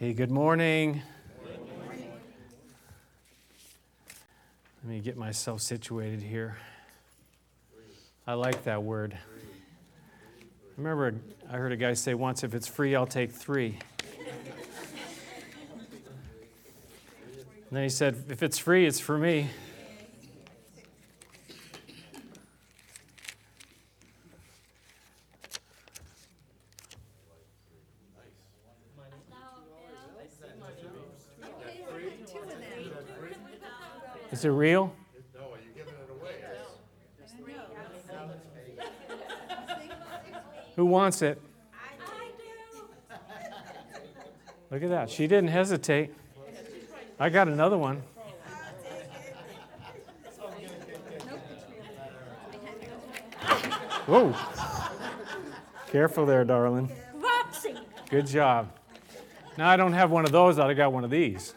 Hey, good morning. Let me get myself situated here. I like that word. I remember I heard a guy say once if it's free, I'll take three. And then he said, if it's free, it's for me. Is it real? No, are you giving it away? Who wants it? Look at that. She didn't hesitate. I got another one. Whoa. Careful there, darling. Roxy. Good job. Now I don't have one of those, I'd have got one of these.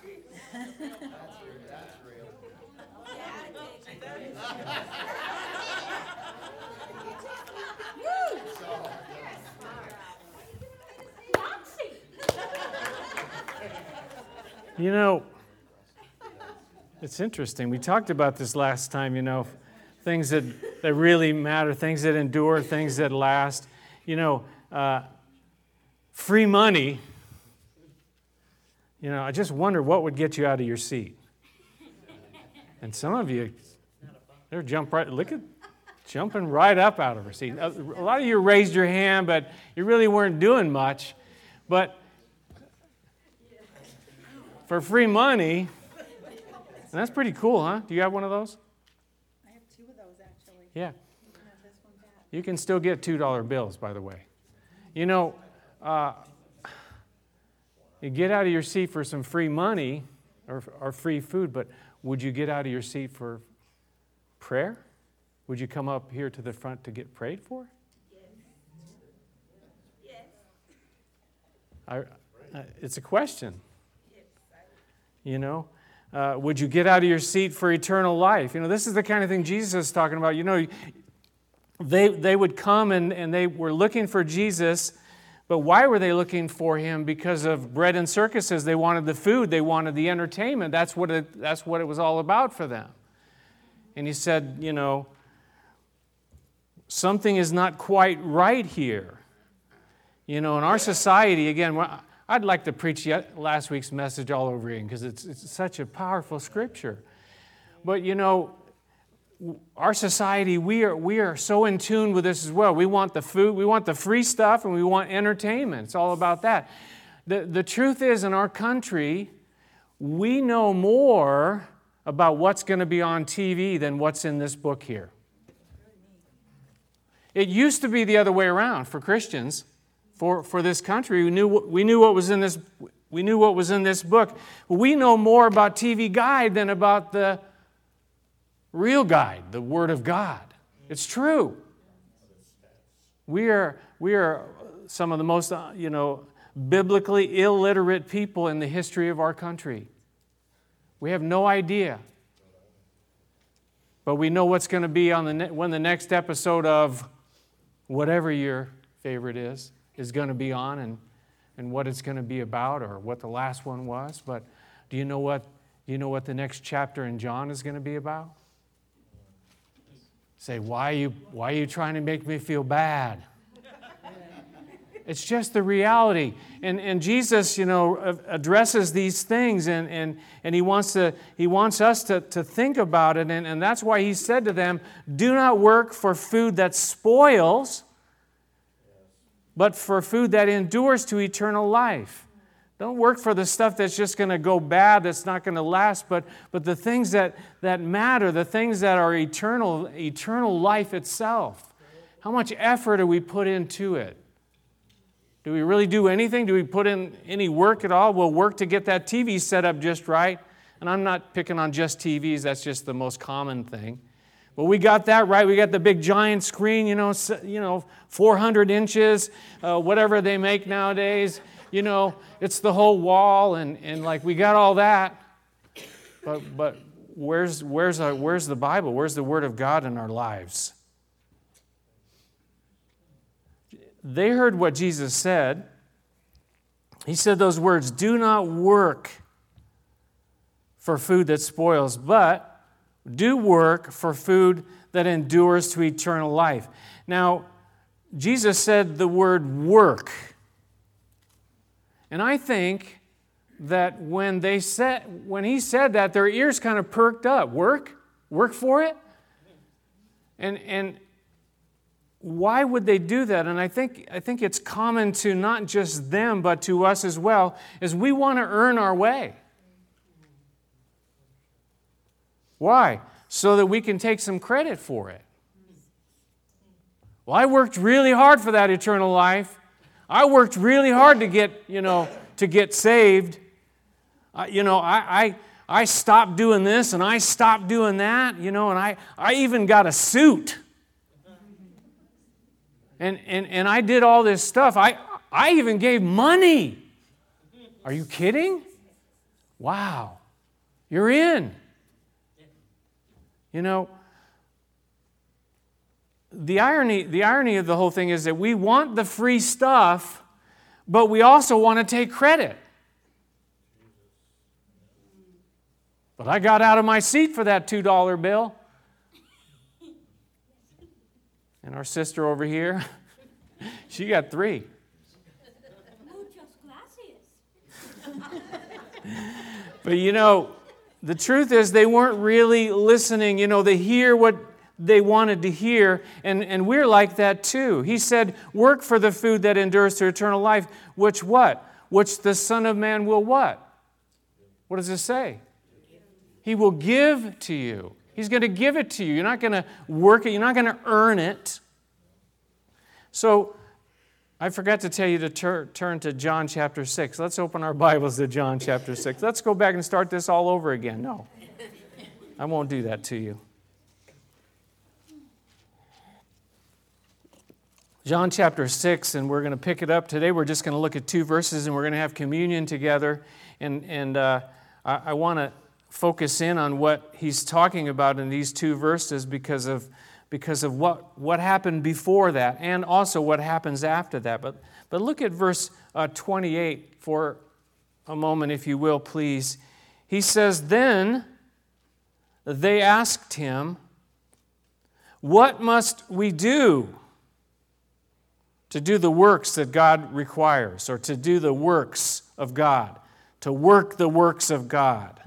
Roxy. You know, it's interesting. We talked about this last time, you know, things that, that really matter, things that endure, things that last. You know, uh, free money, you know, I just wonder what would get you out of your seat. And some of you, they're jump right, look at, jumping right up out of her seat. A a lot of you raised your hand, but you really weren't doing much. But for free money. And that's pretty cool, huh? Do you have one of those? I have two of those actually. Yeah. You can have this one back. You can still get $2 bills, by the way. You know, uh, you get out of your seat for some free money or, or free food, but would you get out of your seat for prayer? Would you come up here to the front to get prayed for? Yes. I, I, it's a question. You know, uh, would you get out of your seat for eternal life? You know, this is the kind of thing Jesus is talking about. You know, they, they would come and, and they were looking for Jesus, but why were they looking for him? Because of bread and circuses. They wanted the food, they wanted the entertainment. That's what it, that's what it was all about for them. And he said, you know, something is not quite right here. You know, in our society, again, I'd like to preach last week's message all over again because it's, it's such a powerful scripture. But you know, our society, we are, we are so in tune with this as well. We want the food, we want the free stuff, and we want entertainment. It's all about that. The, the truth is, in our country, we know more about what's going to be on TV than what's in this book here. It used to be the other way around for Christians, for, for this country. We knew, we knew what was in this we knew what was in this book. We know more about TV Guide than about the real guide, the Word of God. It's true. We are, we are some of the most, uh, you know, biblically illiterate people in the history of our country. We have no idea. But we know what's going to be on the ne- when the next episode of whatever your favorite is is going to be on and, and what it's going to be about or what the last one was. But do you know what do you know what the next chapter in John is going to be about? Say, why are you, why are you trying to make me feel bad? It's just the reality. And, and Jesus, you know, addresses these things and, and, and he, wants to, he wants us to, to think about it. And, and that's why he said to them, Do not work for food that spoils, but for food that endures to eternal life. Don't work for the stuff that's just going to go bad, that's not going to last, but, but the things that, that matter, the things that are eternal, eternal life itself. How much effort do we put into it? Do we really do anything? Do we put in any work at all? We'll work to get that TV set up just right. And I'm not picking on just TVs, that's just the most common thing. But we got that right. We got the big giant screen, you know, you know 400 inches, uh, whatever they make nowadays you know, it's the whole wall, and, and like we got all that. But, but where's, where's, our, where's the Bible? Where's the Word of God in our lives? They heard what Jesus said, he said those words do not work for food that spoils, but do work for food that endures to eternal life. Now, Jesus said the word work. And I think that when they said when he said that, their ears kind of perked up. Work? Work for it? And and why would they do that? And I think I think it's common to not just them, but to us as well, is we want to earn our way. Why? So that we can take some credit for it. Well, I worked really hard for that eternal life. I worked really hard to get, you know, to get saved. Uh, you know, I, I, I stopped doing this and I stopped doing that, you know, and I, I even got a suit. And, and, and I did all this stuff. I, I even gave money. Are you kidding? Wow. You're in. You know, the irony, the irony of the whole thing is that we want the free stuff, but we also want to take credit. But I got out of my seat for that $2 bill. And our sister over here, she got three. But you know, the truth is they weren't really listening. You know, they hear what they wanted to hear, and, and we're like that too. He said, Work for the food that endures to eternal life, which what? Which the Son of Man will what? What does it say? He will give to you. He's going to give it to you. You're not going to work it, you're not going to earn it. So, I forgot to tell you to tur- turn to John chapter 6. Let's open our Bibles to John chapter 6. Let's go back and start this all over again. No, I won't do that to you. John chapter 6, and we're going to pick it up today. We're just going to look at two verses and we're going to have communion together. And, and uh, I, I want to focus in on what he's talking about in these two verses because of, because of what, what happened before that and also what happens after that. But, but look at verse uh, 28 for a moment, if you will, please. He says, Then they asked him, What must we do? to do the works that God requires, or to do the works of God, to work the works of God.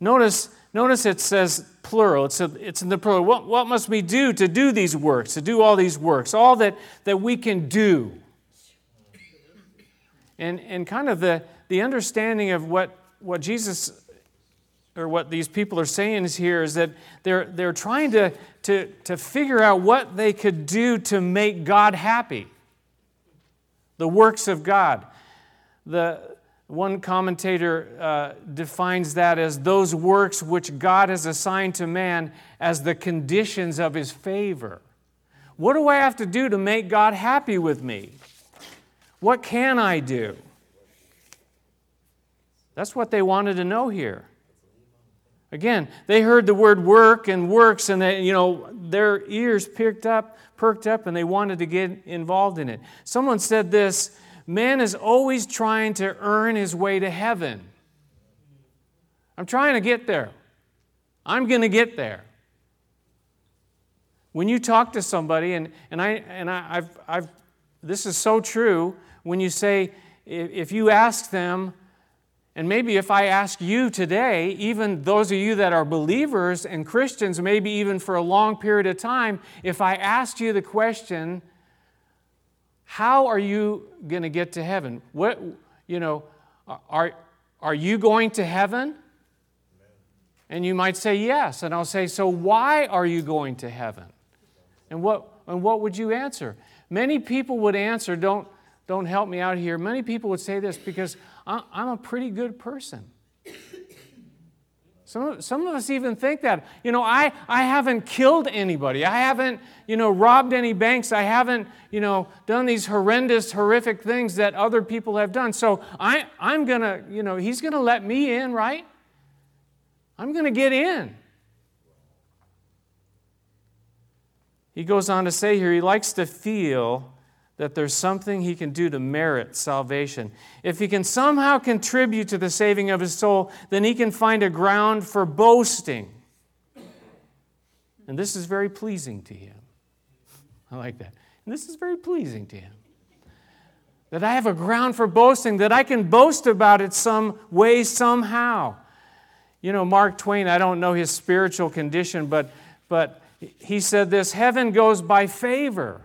Notice, notice it says plural, it's, a, it's in the plural. What, what must we do to do these works, to do all these works, all that, that we can do? And, and kind of the, the understanding of what, what Jesus or what these people are saying is here is that they're, they're trying to, to, to figure out what they could do to make God happy. The works of God. The, one commentator uh, defines that as those works which God has assigned to man as the conditions of his favor. What do I have to do to make God happy with me? What can I do? That's what they wanted to know here. Again, they heard the word work and works, and they, you know, their ears perked up, perked up, and they wanted to get involved in it. Someone said this man is always trying to earn his way to heaven. I'm trying to get there. I'm going to get there. When you talk to somebody, and, and, I, and I, I've, I've, this is so true, when you say, if you ask them, and maybe if I ask you today, even those of you that are believers and Christians, maybe even for a long period of time, if I asked you the question, how are you going to get to heaven? What, you know, are, are you going to heaven? And you might say yes. And I'll say, so why are you going to heaven? And what, and what would you answer? Many people would answer, don't, don't help me out here. Many people would say this because I'm a pretty good person. Some, some of us even think that. You know, I, I haven't killed anybody. I haven't, you know, robbed any banks. I haven't, you know, done these horrendous, horrific things that other people have done. So I, I'm going to, you know, he's going to let me in, right? I'm going to get in. He goes on to say here, he likes to feel that there's something he can do to merit salvation. If he can somehow contribute to the saving of his soul, then he can find a ground for boasting. And this is very pleasing to him. I like that. And this is very pleasing to him. That I have a ground for boasting, that I can boast about it some way, somehow. You know, Mark Twain, I don't know his spiritual condition, but, but he said this heaven goes by favor.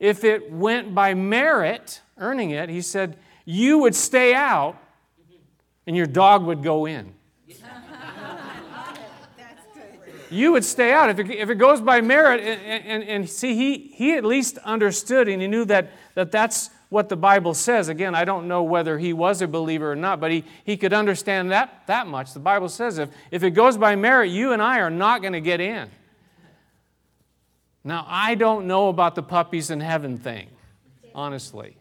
If it went by merit, earning it, he said, you would stay out and your dog would go in. you would stay out. If it, if it goes by merit, and, and, and, see, he, he at least understood and he knew that, that that's what the Bible says. Again, I don't know whether he was a believer or not, but he, he could understand that, that much. The Bible says if, if it goes by merit, you and I are not going to get in. Now, I don't know about the puppies in heaven thing, honestly.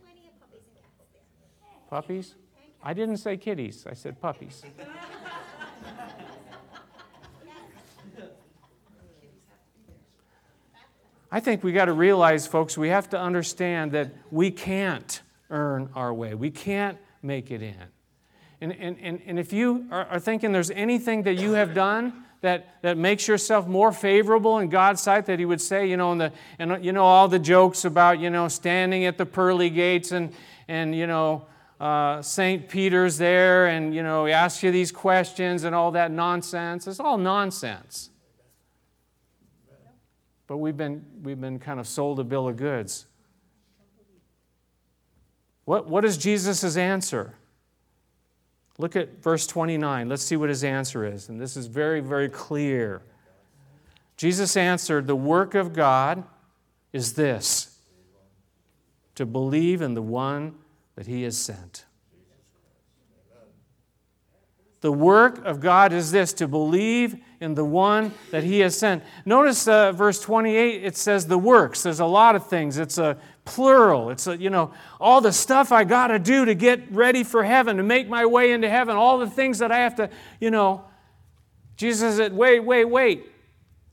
Puppies? I didn't say kitties, I said puppies. I think we got to realize, folks, we have to understand that we can't earn our way. We can't make it in. And, and, and, and if you are, are thinking there's anything that you have done that, that makes yourself more favorable in God's sight that he would say, you know, and, the, and you know, all the jokes about, you know, standing at the pearly gates and, and you know, uh, St. Peter's there and, you know, he asks you these questions and all that nonsense. It's all nonsense. But we've been, we've been kind of sold a bill of goods. What, what is Jesus' answer? Look at verse 29. Let's see what his answer is. And this is very, very clear. Jesus answered, The work of God is this to believe in the one that he has sent. The work of God is this to believe in the one that he has sent. Notice uh, verse 28, it says the works. There's a lot of things. It's a plural. It's, a, you know, all the stuff I got to do to get ready for heaven, to make my way into heaven, all the things that I have to, you know. Jesus said, wait, wait, wait.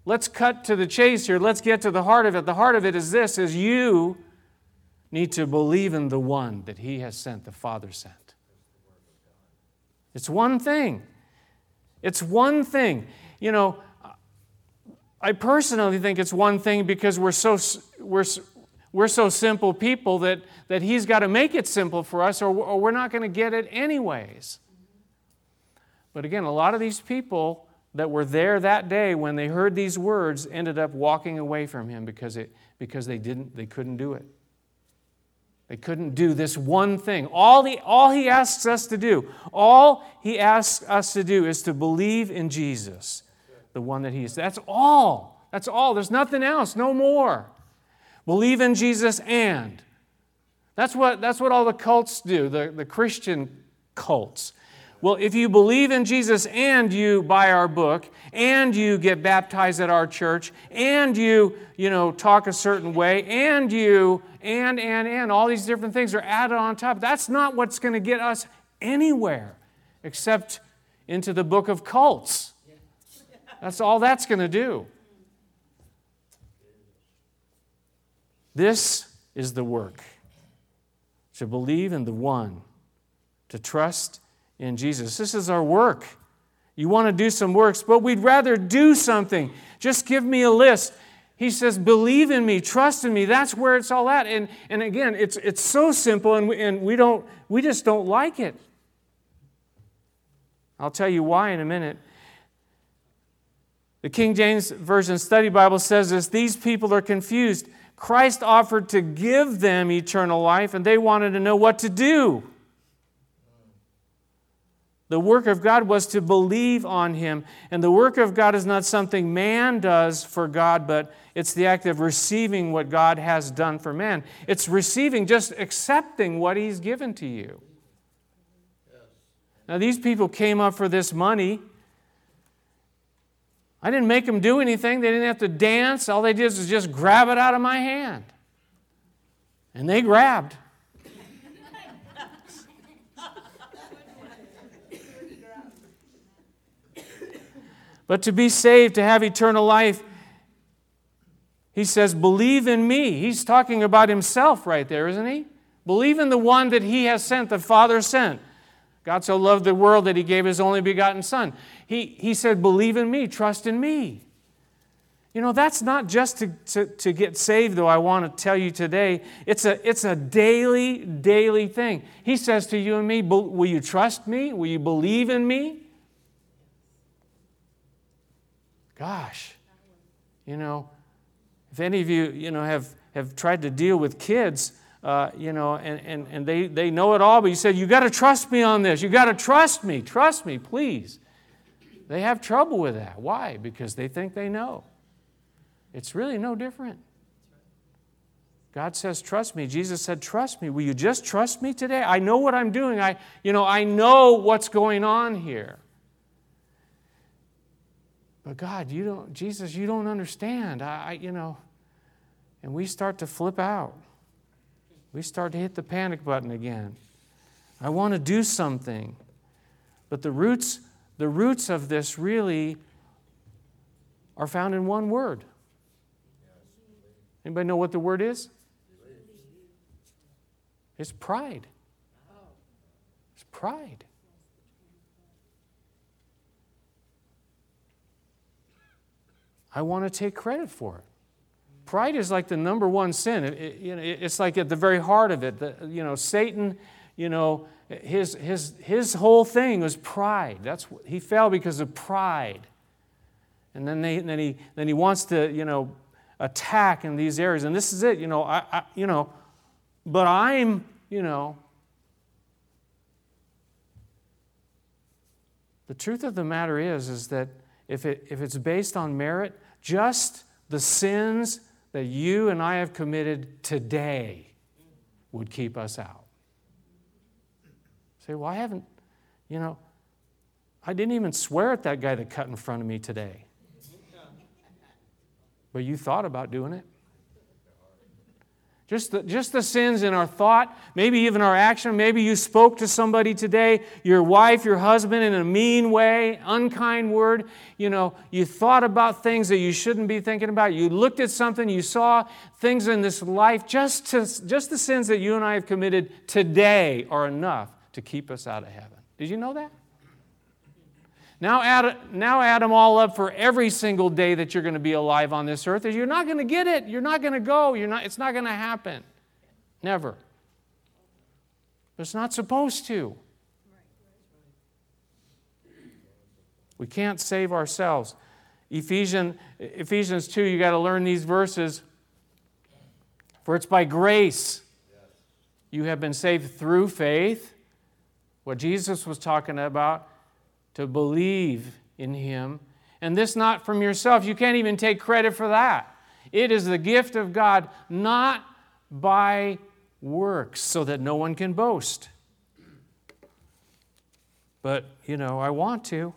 Let's cut to the chase here. Let's get to the heart of it. The heart of it is this, is you need to believe in the one that he has sent, the Father sent. It's one thing. It's one thing. You know, I personally think it's one thing because we're so, we're, we're so simple people that, that He's got to make it simple for us or, or we're not going to get it anyways. But again, a lot of these people that were there that day when they heard these words ended up walking away from Him because, it, because they, didn't, they couldn't do it. They couldn't do this one thing. All he, all he asks us to do, all he asks us to do is to believe in Jesus, the one that he is. That's all. That's all. There's nothing else, no more. Believe in Jesus and. That's what, that's what all the cults do, the, the Christian cults. Well, if you believe in Jesus and you buy our book and you get baptized at our church and you, you know, talk a certain way and you and and and all these different things are added on top. That's not what's going to get us anywhere except into the book of cults. That's all that's going to do. This is the work to believe in the one, to trust in Jesus. This is our work. You want to do some works, but we'd rather do something. Just give me a list. He says, Believe in me, trust in me. That's where it's all at. And, and again, it's, it's so simple, and we, and we, don't, we just don't like it. I'll tell you why in a minute. The King James Version Study Bible says this These people are confused. Christ offered to give them eternal life, and they wanted to know what to do. The work of God was to believe on Him. And the work of God is not something man does for God, but it's the act of receiving what God has done for man. It's receiving, just accepting what He's given to you. Now, these people came up for this money. I didn't make them do anything. They didn't have to dance. All they did was just grab it out of my hand. And they grabbed. But to be saved, to have eternal life, He says, Believe in me. He's talking about himself right there, isn't he? Believe in the one that he has sent, the Father sent. God so loved the world that he gave his only begotten Son. He, he said, Believe in me, trust in me. You know, that's not just to, to, to, get saved, though, I want to tell you today. It's a, it's a daily, daily thing. He says to you and me, Will you trust me? Will you believe in me? Gosh, you know, if any of you, you know, have, have tried to deal with kids, uh, you know, and, and, and they, they know it all, but you said, You got to trust me on this. You got to trust me. Trust me, please. They have trouble with that. Why? Because they think they know. It's really no different. God says, trust me. Jesus said, trust me. Will you just trust me today? I know what I'm doing. I, you know, I know what's going on here. But God, you don't, Jesus, you don't understand. I, I you know, and we start to flip out. We start to hit the panic button again. I want to do something. But the roots, the roots of this really are found in one word Anybody know what the word is? It's pride. It's pride. I want to take credit for it. Pride is like the number one sin. It, it, you know, it's like at the very heart of it. The, you know, Satan, you know, his, his, his whole thing was pride. That's, he fell because of pride. And then, they, then, he, then he wants to, you know, attack in these areas. And this is it, you know, I, I, you know, but I'm, you know, the truth of the matter is, is that if, it, if it's based on merit, just the sins that you and I have committed today would keep us out. Say, well, I haven't, you know, I didn't even swear at that guy that cut in front of me today. But you thought about doing it. Just the, just the sins in our thought, maybe even our action. Maybe you spoke to somebody today, your wife, your husband, in a mean way, unkind word. You know, you thought about things that you shouldn't be thinking about. You looked at something, you saw things in this life. Just, to, just the sins that you and I have committed today are enough to keep us out of heaven. Did you know that? Now add, now add them all up for every single day that you're going to be alive on this earth. You're not going to get it. You're not going to go. You're not, it's not going to happen. Never. It's not supposed to. We can't save ourselves. Ephesians, Ephesians 2, you got to learn these verses. For it's by grace you have been saved through faith. What Jesus was talking about to believe in Him. And this not from yourself. You can't even take credit for that. It is the gift of God, not by works, so that no one can boast. But, you know, I want to.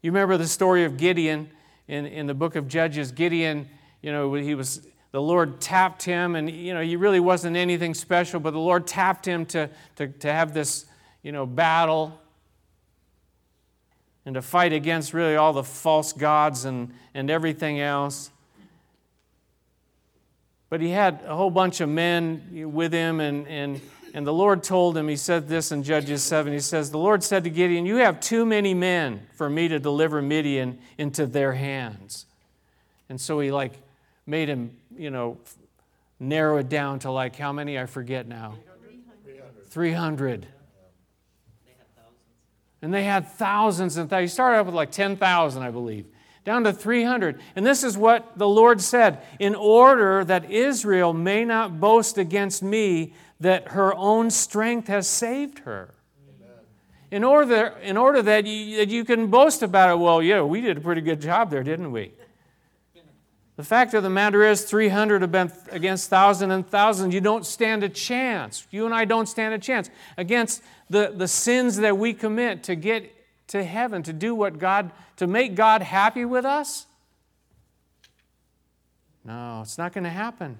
You remember the story of Gideon in, in the book of Judges. Gideon, you know, he was the Lord tapped him, and you know, he really wasn't anything special, but the Lord tapped him to, to, to have this, you know, battle and to fight against really all the false gods and, and everything else. But he had a whole bunch of men with him, and, and, and the Lord told him, he said this in Judges 7. He says, The Lord said to Gideon, You have too many men for me to deliver Midian into their hands. And so he like made him, you know, narrow it down to like how many? I forget now. 300. 300. And they had thousands and thousands. He started out with like 10,000, I believe, down to 300. And this is what the Lord said In order that Israel may not boast against me that her own strength has saved her. In order, in order that, you, that you can boast about it, well, yeah, we did a pretty good job there, didn't we? The fact of the matter is, 300 have been against 1,000 and 1,000. You don't stand a chance. You and I don't stand a chance against the, the sins that we commit to get to heaven, to do what God, to make God happy with us. No, it's not going to happen.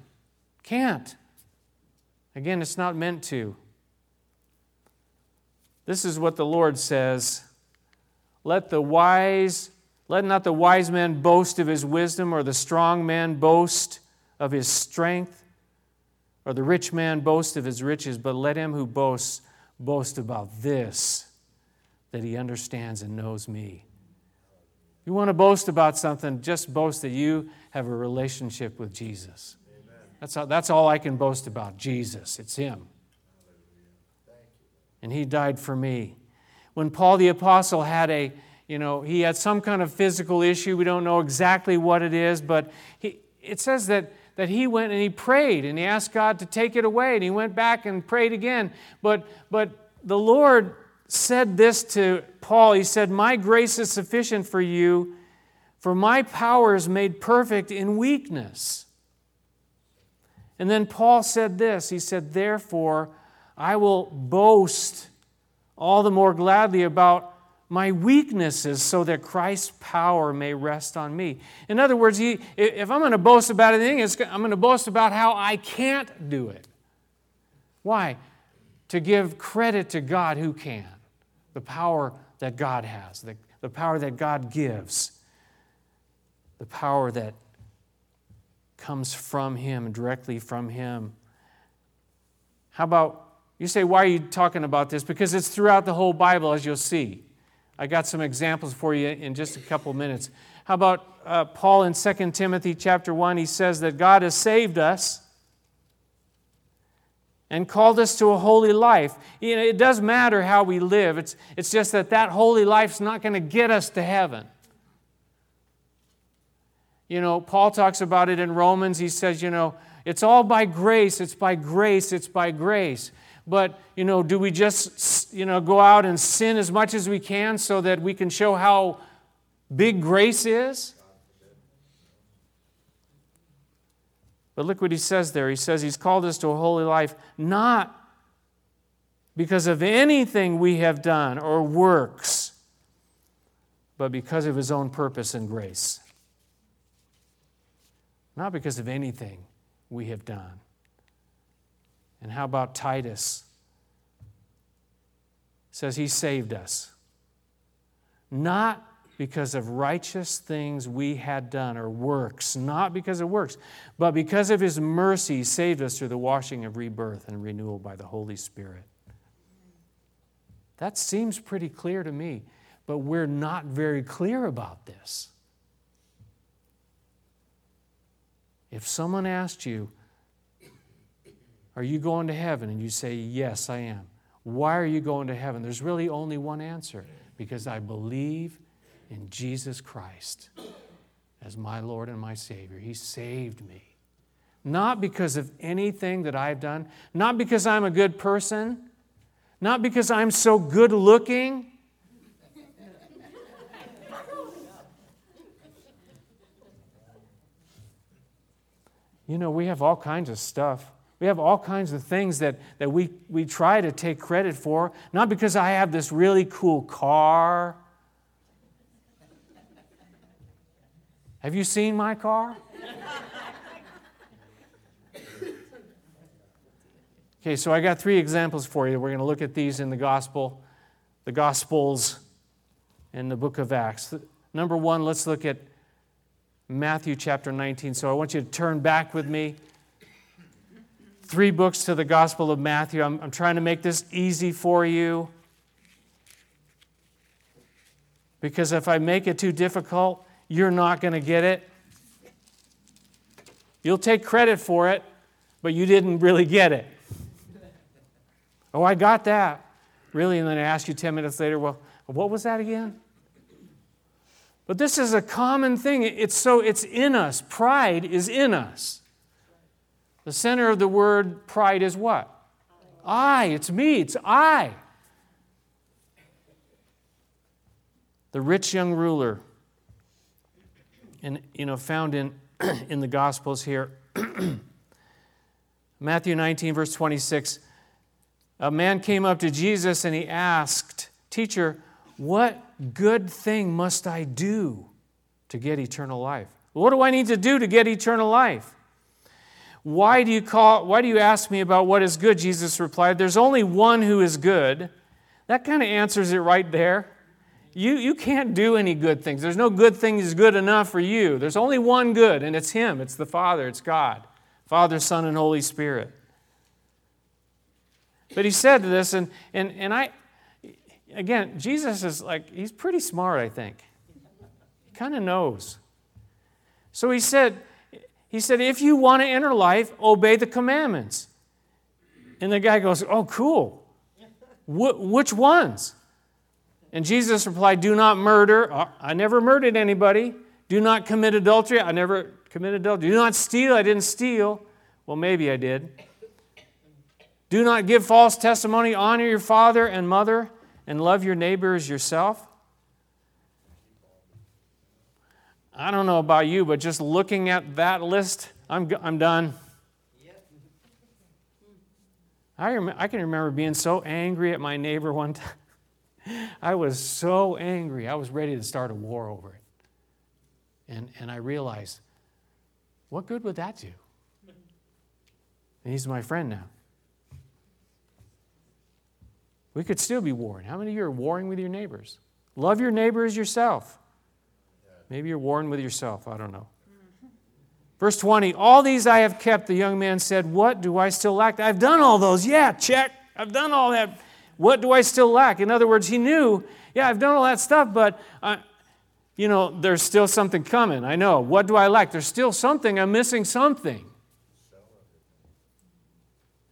Can't. Again, it's not meant to. This is what the Lord says Let the wise Let not the wise man boast of his wisdom, or the strong man boast of his strength, or the rich man boast of his riches, but let him who boasts boast about this, that he understands and knows me. If you want to boast about something, just boast that you have a relationship with Jesus. That's all, that's all I can boast about Jesus. It's Him. And He died for me. When Paul the Apostle had a, you know, he had some kind of physical issue, we don't know exactly what it is, but he, it says that, that he went and he prayed and he asked God to take it away and he went back and prayed again. But, but the Lord said this to Paul He said, My grace is sufficient for you, for my power is made perfect in weakness. And then Paul said this He said, Therefore, I will boast all the more gladly about my weaknesses so that Christ's power may rest on me. In other words, he, if I'm going to boast about anything, I'm going to boast about how I can't do it. Why? To give credit to God who can, the power that God has, the, the power that God gives, the power that comes from Him, directly from Him. How about, you say, why are you talking about this? Because it's throughout the whole Bible, as you'll see. I got some examples for you in just a couple minutes. How about uh, Paul in 2 Timothy chapter 1? He says that God has saved us and called us to a holy life. You know, it does matter how we live, it's, it's just that that holy life's not going to get us to heaven. You know, Paul talks about it in Romans. He says, you know, it's all by grace, it's by grace, it's by grace. But, you know, do we just, you know, go out and sin as much as we can so that we can show how big grace is? But look what he says there. He says he's called us to a holy life not because of anything we have done or works, but because of his own purpose and grace not because of anything we have done. And how about Titus? It says he saved us. Not because of righteous things we had done or works, not because of works, but because of his mercy, he saved us through the washing of rebirth and renewal by the Holy Spirit. That seems pretty clear to me, but we're not very clear about this. If someone asked you, Are you going to heaven? and you say, Yes, I am. Why are you going to heaven? There's really only one answer because I believe in Jesus Christ as my Lord and my Savior. He saved me. Not because of anything that I've done, not because I'm a good person, not because I'm so good looking, You know, we have all kinds of stuff. We have all kinds of things that, that we, we try to take credit for, not because I have this really cool car. Have you seen my car? Okay, so I got three examples for you. We're going to look at these in the gospel, the gospels and the book of Acts. Number one, let's look at Matthew chapter 19. So I want you to turn back with me. Three books to the Gospel of Matthew. I'm, I'm trying to make this easy for you. Because if I make it too difficult, you're not going to get it. You'll take credit for it, but you didn't really get it. Oh, I got that. Really? And then I ask you 10 minutes later, well, what was that again? But this is a common thing. It's so it's in us. Pride is in us. The center of the word pride is what? I. It's me. It's I. The rich young ruler, and you know, found in, in the Gospels here. Matthew 19, verse 26. A man came up to Jesus and he asked, Teacher, what good thing must I do to get eternal life? What do I need to do to get eternal life? Why do you call why do you ask me about what is good? Jesus replied, There's only one who is good. That kind of answers it right there. You, you can't do any good things. There's no good thing is good enough for you. There's only one good, and it's Him. It's the Father. It's God. Father, Son, and Holy Spirit. But he said this, and, and, and I, again, Jesus is like, he's pretty smart, I think. He kind of knows. So he said, he said, if you want to enter life, obey the commandments. And the guy goes, oh, cool. Wh- which ones? And Jesus replied, Do not murder. Uh, I never murdered anybody. Do not commit adultery. I never committed adultery. Do not steal. I didn't steal. Well, maybe I did. Do not give false testimony. Honor your father and mother and love your neighbor as yourself. I don't know about you, but just looking at that list, I'm, I'm done. I, rem- I can remember being so angry at my neighbor one time. I was so angry. I was ready to start a war over it. And, and I realized, what good would that do? And he's my friend now. We could still be warring. How many of you are warring with your neighbors? Love your neighbor as yourself. Maybe you're warring with yourself. I don't know. Verse 20 All these I have kept, the young man said. What do I still lack? I've done all those. Yeah, check. I've done all that. What do I still lack? In other words, he knew, yeah, I've done all that stuff, but, uh, you know, there's still something coming. I know. What do I lack? There's still something. I'm missing something.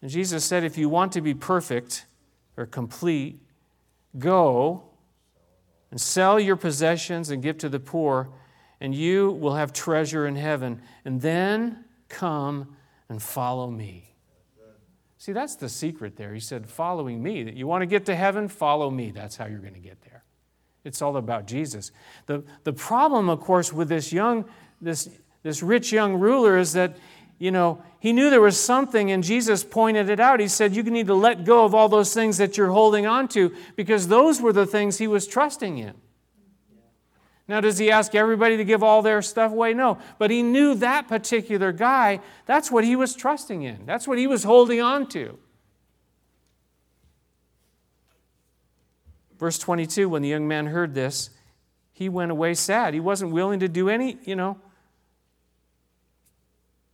And Jesus said, if you want to be perfect or complete, go and sell your possessions and give to the poor, and you will have treasure in heaven. And then come and follow me. See, that's the secret there. He said, following me. That you want to get to heaven, follow me. That's how you're going to get there. It's all about Jesus. The, the problem, of course, with this young, this, this rich young ruler is that, you know, he knew there was something and Jesus pointed it out. He said, You need to let go of all those things that you're holding on to because those were the things he was trusting in. Now, does he ask everybody to give all their stuff away? No. But he knew that particular guy, that's what he was trusting in, that's what he was holding on to. Verse 22 when the young man heard this, he went away sad. He wasn't willing to do any, you know,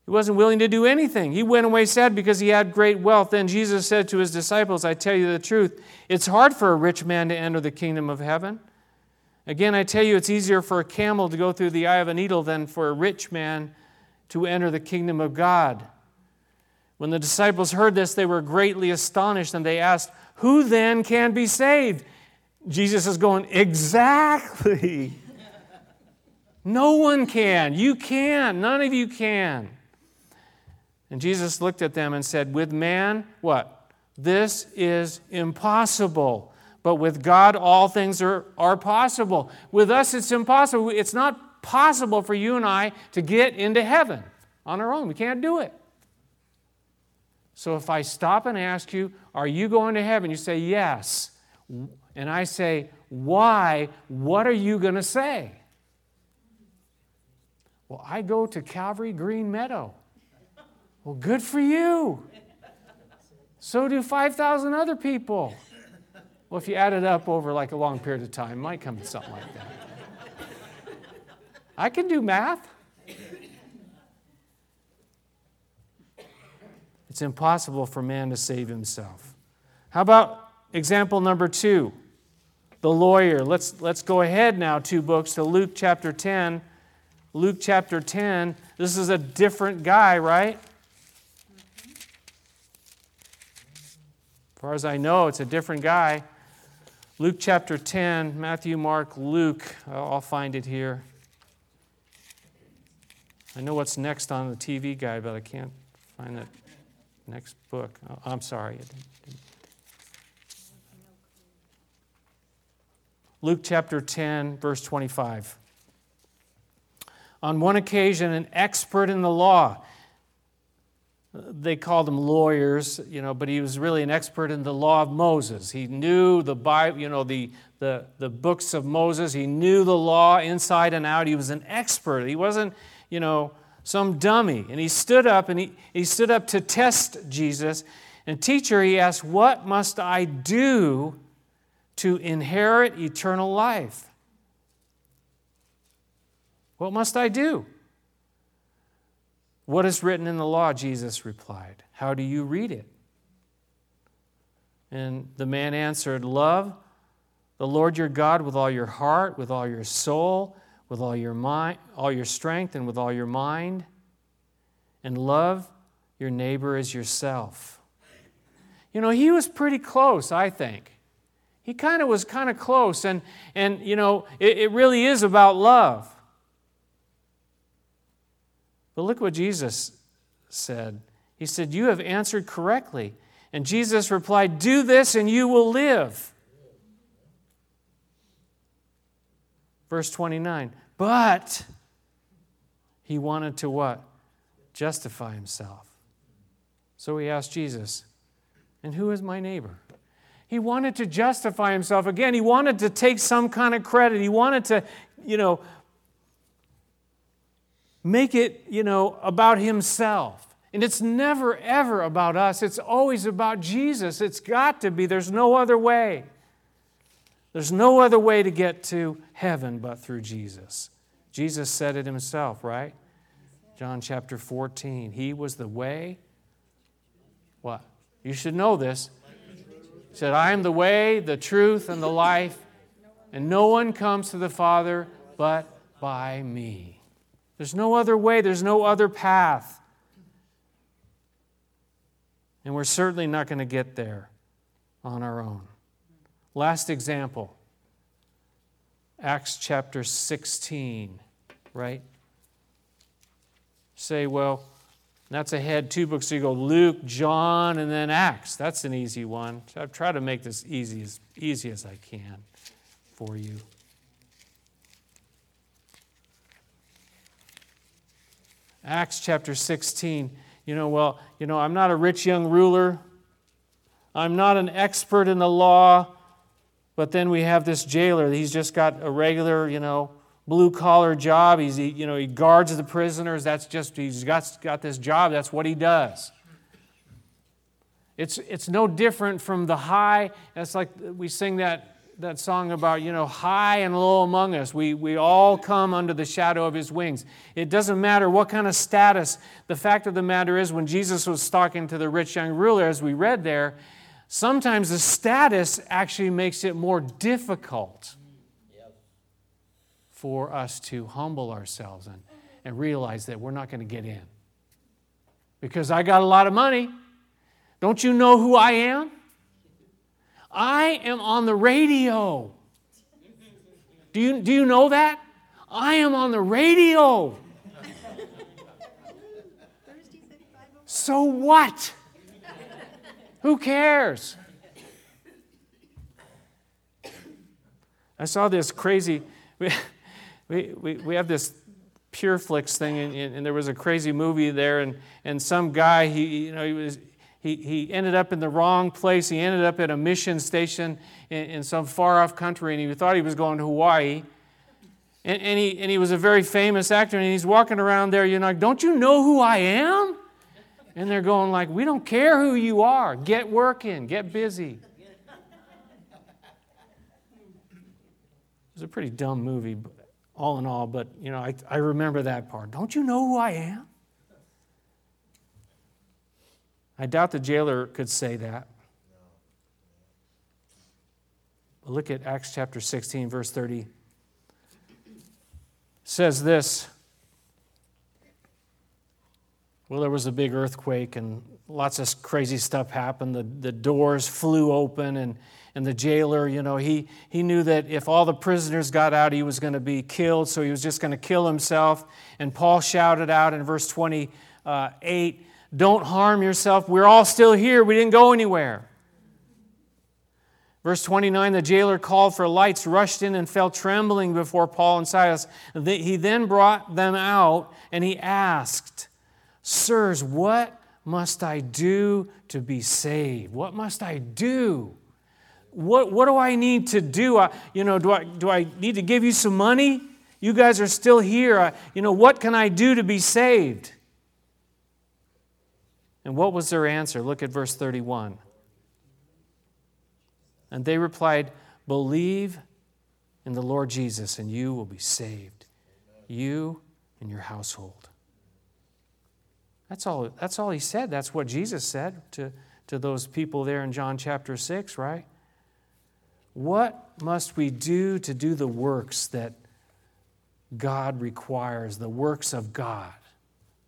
he wasn't willing to do anything. He went away sad because he had great wealth. Then Jesus said to his disciples, I tell you the truth, it's hard for a rich man to enter the kingdom of heaven. Again, I tell you, it's easier for a camel to go through the eye of a needle than for a rich man to enter the kingdom of God. When the disciples heard this, they were greatly astonished and they asked, Who then can be saved? Jesus is going, Exactly. no one can. You can. None of you can. And Jesus looked at them and said, With man, what? This is impossible. But with God, all things are, are possible. With us, it's impossible. It's not possible for you and I to get into heaven on our own. We can't do it. So if I stop and ask you, Are you going to heaven? You say, Yes. And I say, Why? What are you going to say? Well, I go to Calvary Green Meadow. Well, good for you. So do 5,000 other people. Well, if you add it up over like a long period of time, it might come to something like that. I can do math. It's impossible for man to save himself. How about example number two? The lawyer. Let's, let's go ahead now, two books, to Luke chapter 10. Luke chapter 10. This is a different guy, right? Far as I know, it's a different guy. Luke chapter 10, Matthew, Mark, Luke. I'll find it here. I know what's next on the TV guide, but I can't find that next book. Oh, I'm sorry. Luke chapter 10, verse 25. On one occasion, an expert in the law, they called him lawyers, you know, but he was really an expert in the law of Moses. He knew the Bible, you know, the, the, the books of Moses. He knew the law inside and out. He was an expert. He wasn't, you know, some dummy. And he stood up and he, he stood up to test Jesus. And teacher, he asked, What must I do to inherit eternal life. What must I do? What is written in the law? Jesus replied. How do you read it? And the man answered, Love the Lord your God with all your heart, with all your soul, with all your mind, all your strength, and with all your mind, and love your neighbor as yourself. You know, he was pretty close, I think. He kind of was kind of close, and, and you know, it, it really is about love. But look what Jesus said. He said, You have answered correctly. And Jesus replied, Do this and you will live. Verse 29. But he wanted to what? Justify himself. So he asked Jesus, And who is my neighbor? He wanted to justify himself. Again, he wanted to take some kind of credit. He wanted to, you know, make it, you know, about himself. And it's never, ever about us. It's always about Jesus. It's got to be. There's no other way. There's no other way to get to heaven but through Jesus. Jesus said it himself, right? John chapter 14. He was the way. What? You should know this. He said, I am the way, the truth, and the life, and no one comes to the Father but by me. There's no other way, there's no other path. And we're certainly not going to get there on our own. Last example Acts chapter 16, right? Say, well, that's ahead two books. So you go Luke, John, and then Acts. That's an easy one. So I've tried to make this easy as easy as I can for you. Acts chapter 16. You know, well, you know, I'm not a rich young ruler. I'm not an expert in the law. But then we have this jailer. He's just got a regular, you know, blue collar job. He's, he, you know, he guards the prisoners. That's just, he's got, got this job. That's what he does. It's, it's no different from the high. It's like we sing that that song about, you know, high and low among us. We, we all come under the shadow of his wings. It doesn't matter what kind of status. The fact of the matter is, when Jesus was talking to the rich young ruler, as we read there, sometimes the status actually makes it more difficult for us to humble ourselves and, and realize that we're not going to get in. Because I got a lot of money. Don't you know who I am? I am on the radio. Do you, do you know that? I am on the radio. So what? Who cares? I saw this crazy. We, we, we have this PureFlix thing, and, and, there was a crazy movie there, and, and some guy, he, you know, he was he, he ended up in the wrong place. He ended up at a mission station in, in some far off country, and he thought he was going to Hawaii. And, and, he, and he was a very famous actor, and he's walking around there. you know, like, don't you know who I am? And they're going like, we don't care who you are. Get working, get busy. It was a pretty dumb movie, all in all, but you know, I, I remember that part. Don't you know who I am? I doubt the jailer could say that. But look at Acts chapter 16, verse 30. It says this Well, there was a big earthquake and lots of crazy stuff happened. The, the doors flew open, and, and the jailer, you know, he, he knew that if all the prisoners got out, he was going to be killed, so he was just going to kill himself. And Paul shouted out in verse 28, don't harm yourself. We're all still here. We didn't go anywhere. Verse 29 the jailer called for lights, rushed in, and fell trembling before Paul and Silas. He then brought them out and he asked, Sirs, what must I do to be saved? What must I do? What, what do I need to do? I, you know, do I, do I need to give you some money? You guys are still here. I, you know, what can I do to be saved? And what was their answer? Look at verse 31. And they replied, Believe in the Lord Jesus, and you will be saved. You and your household. That's all, that's all he said. That's what Jesus said to, to those people there in John chapter 6, right? What must we do to do the works that God requires, the works of God?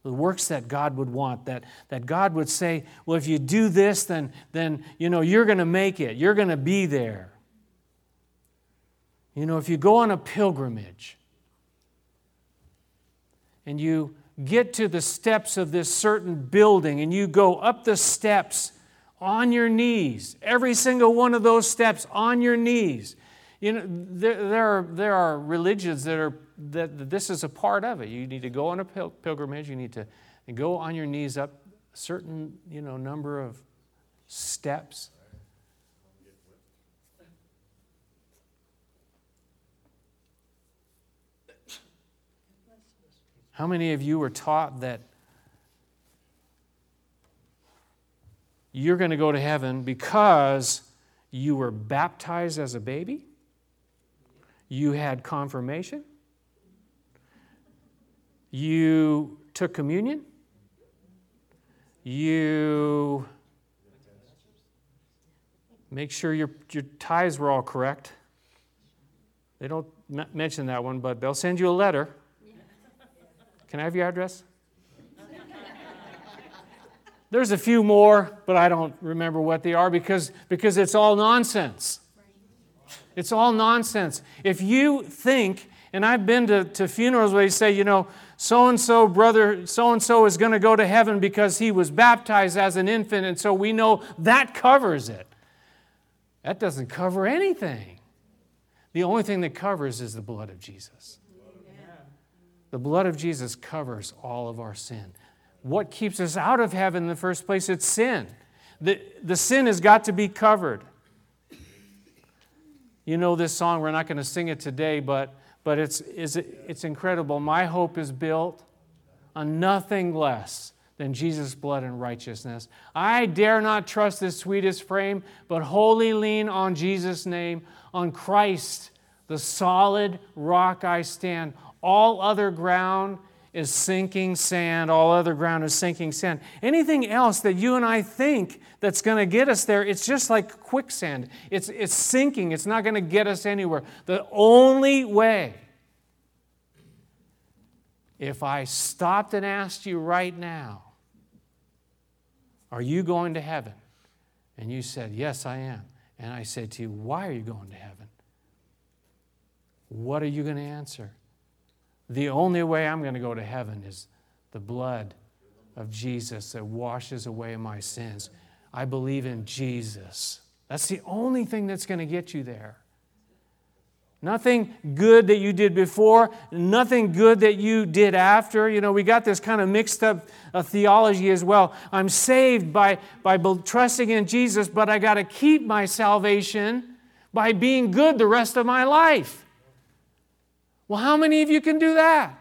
The works that God would want, that, that God would say, well, if you do this, then, then you know, you're going to make it. You're going to be there. You know, if you go on a pilgrimage and you get to the steps of this certain building and you go up the steps on your knees, every single one of those steps on your knees. You know, there, there, are, there are religions that are that, this is a part of it. You need to go on a pil- pilgrimage. You need to go on your knees up a certain you know number of steps. How many of you were taught that you're going to go to heaven because you were baptized as a baby? You had confirmation? You took communion? You make sure your, your tithes were all correct. They don't m- mention that one, but they'll send you a letter. Can I have your address? There's a few more, but I don't remember what they are because, because it's all nonsense. It's all nonsense. If you think, and I've been to, to funerals where they say, you know, so and so brother, so and so is going to go to heaven because he was baptized as an infant, and so we know that covers it. That doesn't cover anything. The only thing that covers is the blood of Jesus. The blood of Jesus covers all of our sin. What keeps us out of heaven in the first place? It's sin. The, the sin has got to be covered. You know this song, we're not going to sing it today, but, but it's, it's, it's incredible. My hope is built on nothing less than Jesus' blood and righteousness. I dare not trust this sweetest frame, but wholly lean on Jesus' name, on Christ, the solid rock I stand. All other ground is sinking sand. All other ground is sinking sand. Anything else that you and I think that's going to get us there, it's just like quicksand. It's, it's sinking, it's not going to get us anywhere. The only way, if I stopped and asked you right now, are you going to heaven? And you said, Yes, I am. And I said to you, Why are you going to heaven? What are you going to answer? The only way I'm going to go to heaven is the blood of Jesus that washes away my sins. I believe in Jesus. That's the only thing that's going to get you there. Nothing good that you did before, nothing good that you did after. You know, we got this kind of mixed up uh, theology as well. I'm saved by, by trusting in Jesus, but I got to keep my salvation by being good the rest of my life. Well, how many of you can do that?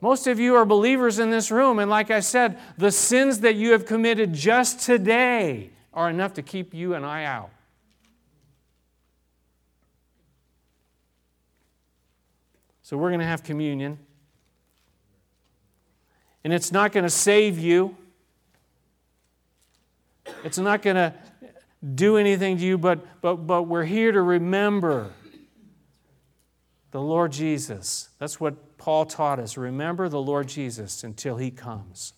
Most of you are believers in this room, and like I said, the sins that you have committed just today are enough to keep you and I out. So we're going to have communion. And it's not going to save you. It's not going to do anything to you, but, but, but we're here to remember the Lord Jesus. That's what Paul taught us. Remember the Lord Jesus until he comes.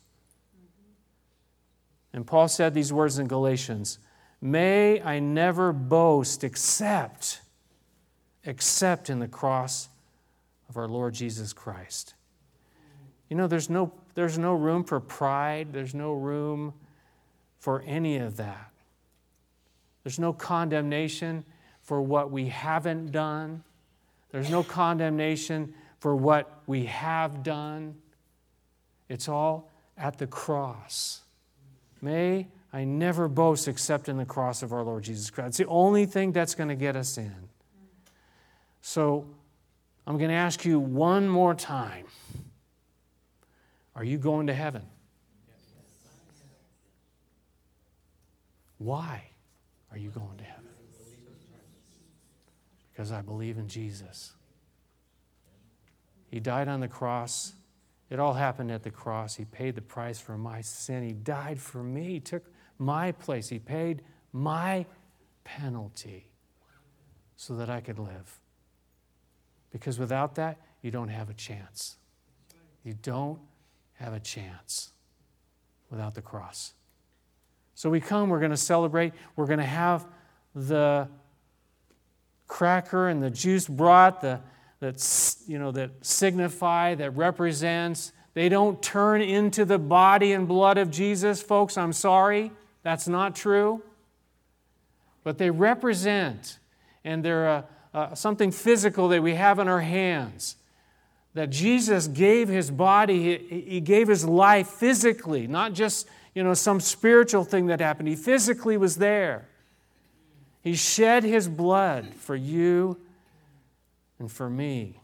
And Paul said these words in Galatians May I never boast except, except in the cross of our Lord Jesus Christ. You know, there's no, there's no room for pride, there's no room for any of that. There's no condemnation for what we haven't done. There's no condemnation for what we have done. It's all at the cross. May I never boast except in the cross of our Lord Jesus Christ. It's the only thing that's going to get us in. So I'm going to ask you one more time Are you going to heaven? Why? Are you going to heaven? Because I believe in Jesus. He died on the cross. It all happened at the cross. He paid the price for my sin. He died for me. He took my place. He paid my penalty so that I could live. Because without that, you don't have a chance. You don't have a chance without the cross. So we come, we're going to celebrate, we're going to have the cracker and the juice brought, the, that, you know, that signify, that represents. They don't turn into the body and blood of Jesus, folks. I'm sorry. That's not true. But they represent, and they're a, a, something physical that we have in our hands. That Jesus gave his body, he, he gave his life physically, not just you know, some spiritual thing that happened. He physically was there. He shed his blood for you and for me.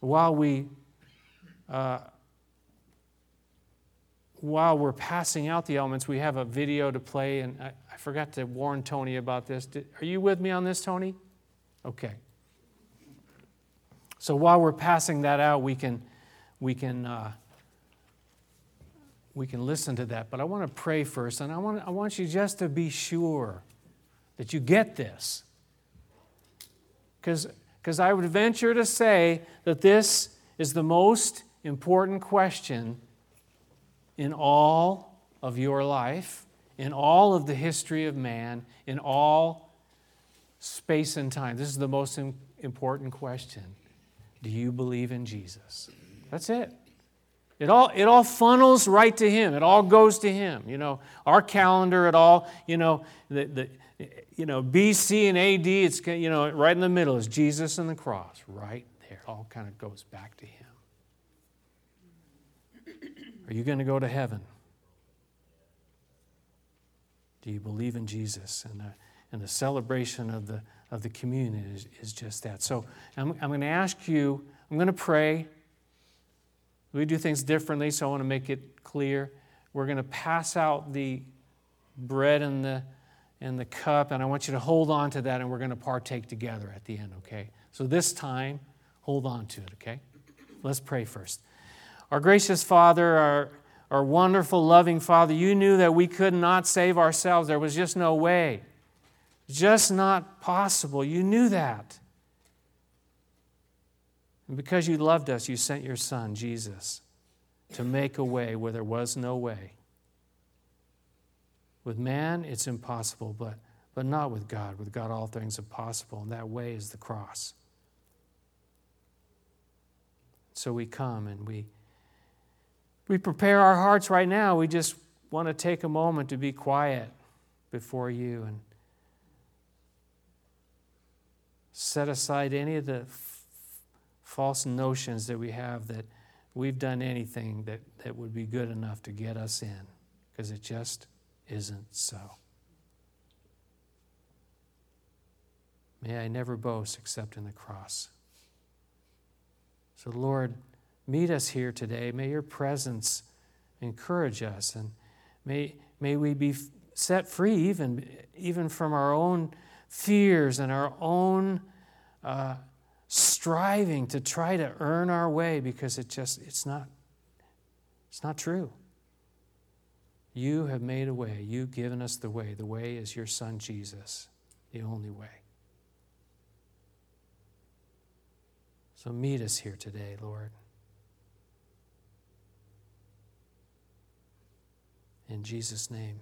While we uh, while we're passing out the elements, we have a video to play, and I, I forgot to warn Tony about this. Did, are you with me on this, Tony? Okay. So while we're passing that out, we can we can uh, we can listen to that. But I want to pray first, and I want, I want you just to be sure that you get this. Because I would venture to say that this is the most important question in all of your life, in all of the history of man, in all space and time. This is the most important question. Do you believe in Jesus? That's it. It all, it all funnels right to Him. It all goes to Him. You know, our calendar, it all, you know, the, the, you know, BC and AD, it's, you know, right in the middle is Jesus and the cross, right there. It all kind of goes back to Him. Are you going to go to heaven? Do you believe in Jesus? And the, and the celebration of the, of the communion is, is just that. So I'm, I'm going to ask you, I'm going to pray. We do things differently, so I want to make it clear. We're going to pass out the bread and the, and the cup, and I want you to hold on to that, and we're going to partake together at the end, okay? So this time, hold on to it, okay? Let's pray first. Our gracious Father, our, our wonderful, loving Father, you knew that we could not save ourselves. There was just no way. Just not possible. You knew that. And because you loved us, you sent your Son, Jesus, to make a way where there was no way. With man, it's impossible, but, but not with God. With God, all things are possible, and that way is the cross. So we come and we, we prepare our hearts right now. We just want to take a moment to be quiet before you and set aside any of the false notions that we have that we've done anything that, that would be good enough to get us in, because it just isn't so. May I never boast except in the cross. So, Lord, meet us here today. May your presence encourage us, and may, may we be set free even, even from our own fears and our own. Uh, striving to try to earn our way because it just it's not it's not true. You have made a way. You've given us the way. The way is your son jesus the only way. So meet us here today lord. In jesus name